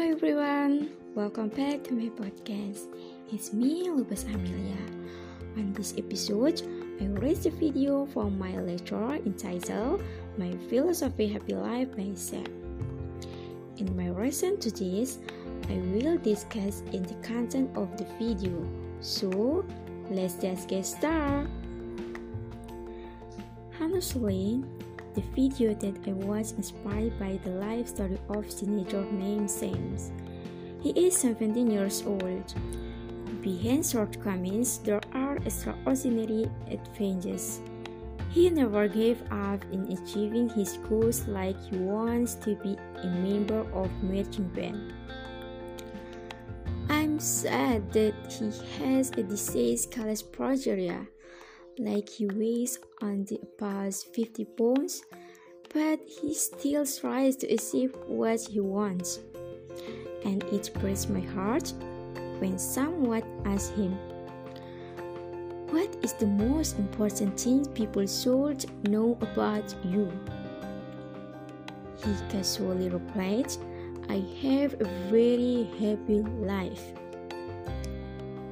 everyone, welcome back to my podcast. It's me, Lubas Amelia. On this episode, I released a video from my lecture entitled My Philosophy Happy Life by. In my lesson to this, I will discuss in the content of the video. So, let's just get started. Honestly, the video that I was inspired by the life story of teenager named James. He is 17 years old. Behind shortcomings, there are extraordinary advantages. He never gave up in achieving his goals like he wants to be a member of marching band. I'm sad that he has a disease called progeria like he weighs on the past 50 pounds, but he still tries to achieve what he wants. And it breaks my heart when someone asks him, What is the most important thing people should know about you? He casually replied, I have a very happy life.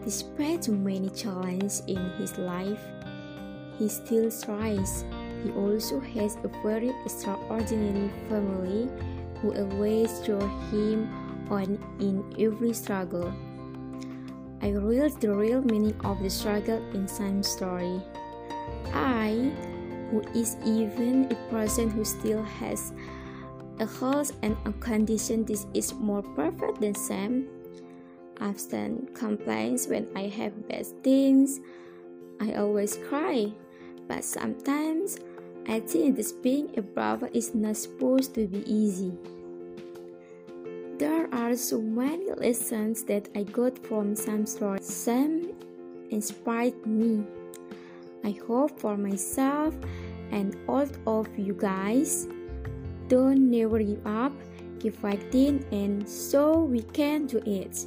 Despite many challenges in his life, he still tries. He also has a very extraordinary family who always cheer him on in every struggle. I realized the real meaning of the struggle in Sam's story. I, who is even a person who still has a health and a condition this is more perfect than Sam, often complains when I have bad things. I always cry but sometimes I think that being a brother is not supposed to be easy. There are so many lessons that I got from some stories. Some inspired me. I hope for myself and all of you guys. Don't never give up, keep fighting, and so we can do it.